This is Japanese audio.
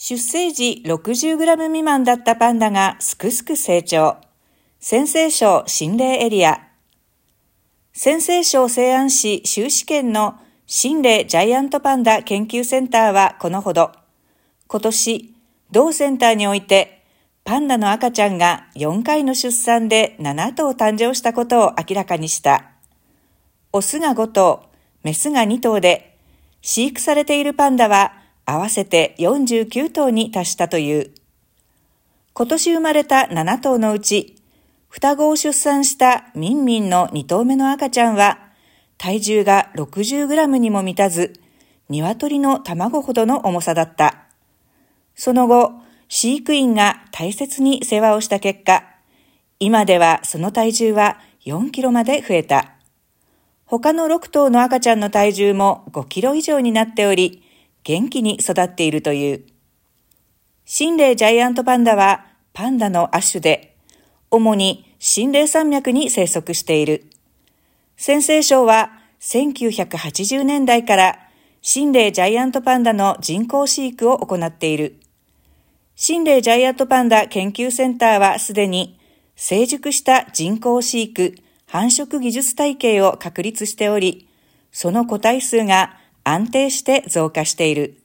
出生時 60g 未満だったパンダがすくすく成長。先生賞心霊エリア。先生賞西安市修士県の心霊ジャイアントパンダ研究センターはこのほど、今年、同センターにおいて、パンダの赤ちゃんが4回の出産で7頭誕生したことを明らかにした。オスが5頭、メスが2頭で、飼育されているパンダは合わせて49頭に達したという。今年生まれた7頭のうち、双子を出産したミンミンの2頭目の赤ちゃんは、体重が 60g にも満たず、鶏の卵ほどの重さだった。その後、飼育員が大切に世話をした結果、今ではその体重は4キロまで増えた。他の6頭の赤ちゃんの体重も5キロ以上になっており、元気に育っているという。心霊ジャイアントパンダはパンダの亜種で、主に心霊山脈に生息している。先生賞は1980年代から心霊ジャイアントパンダの人工飼育を行っている。心霊ジャイアントパンダ研究センターはすでに成熟した人工飼育繁殖技術体系を確立しており、その個体数が安定して増加している。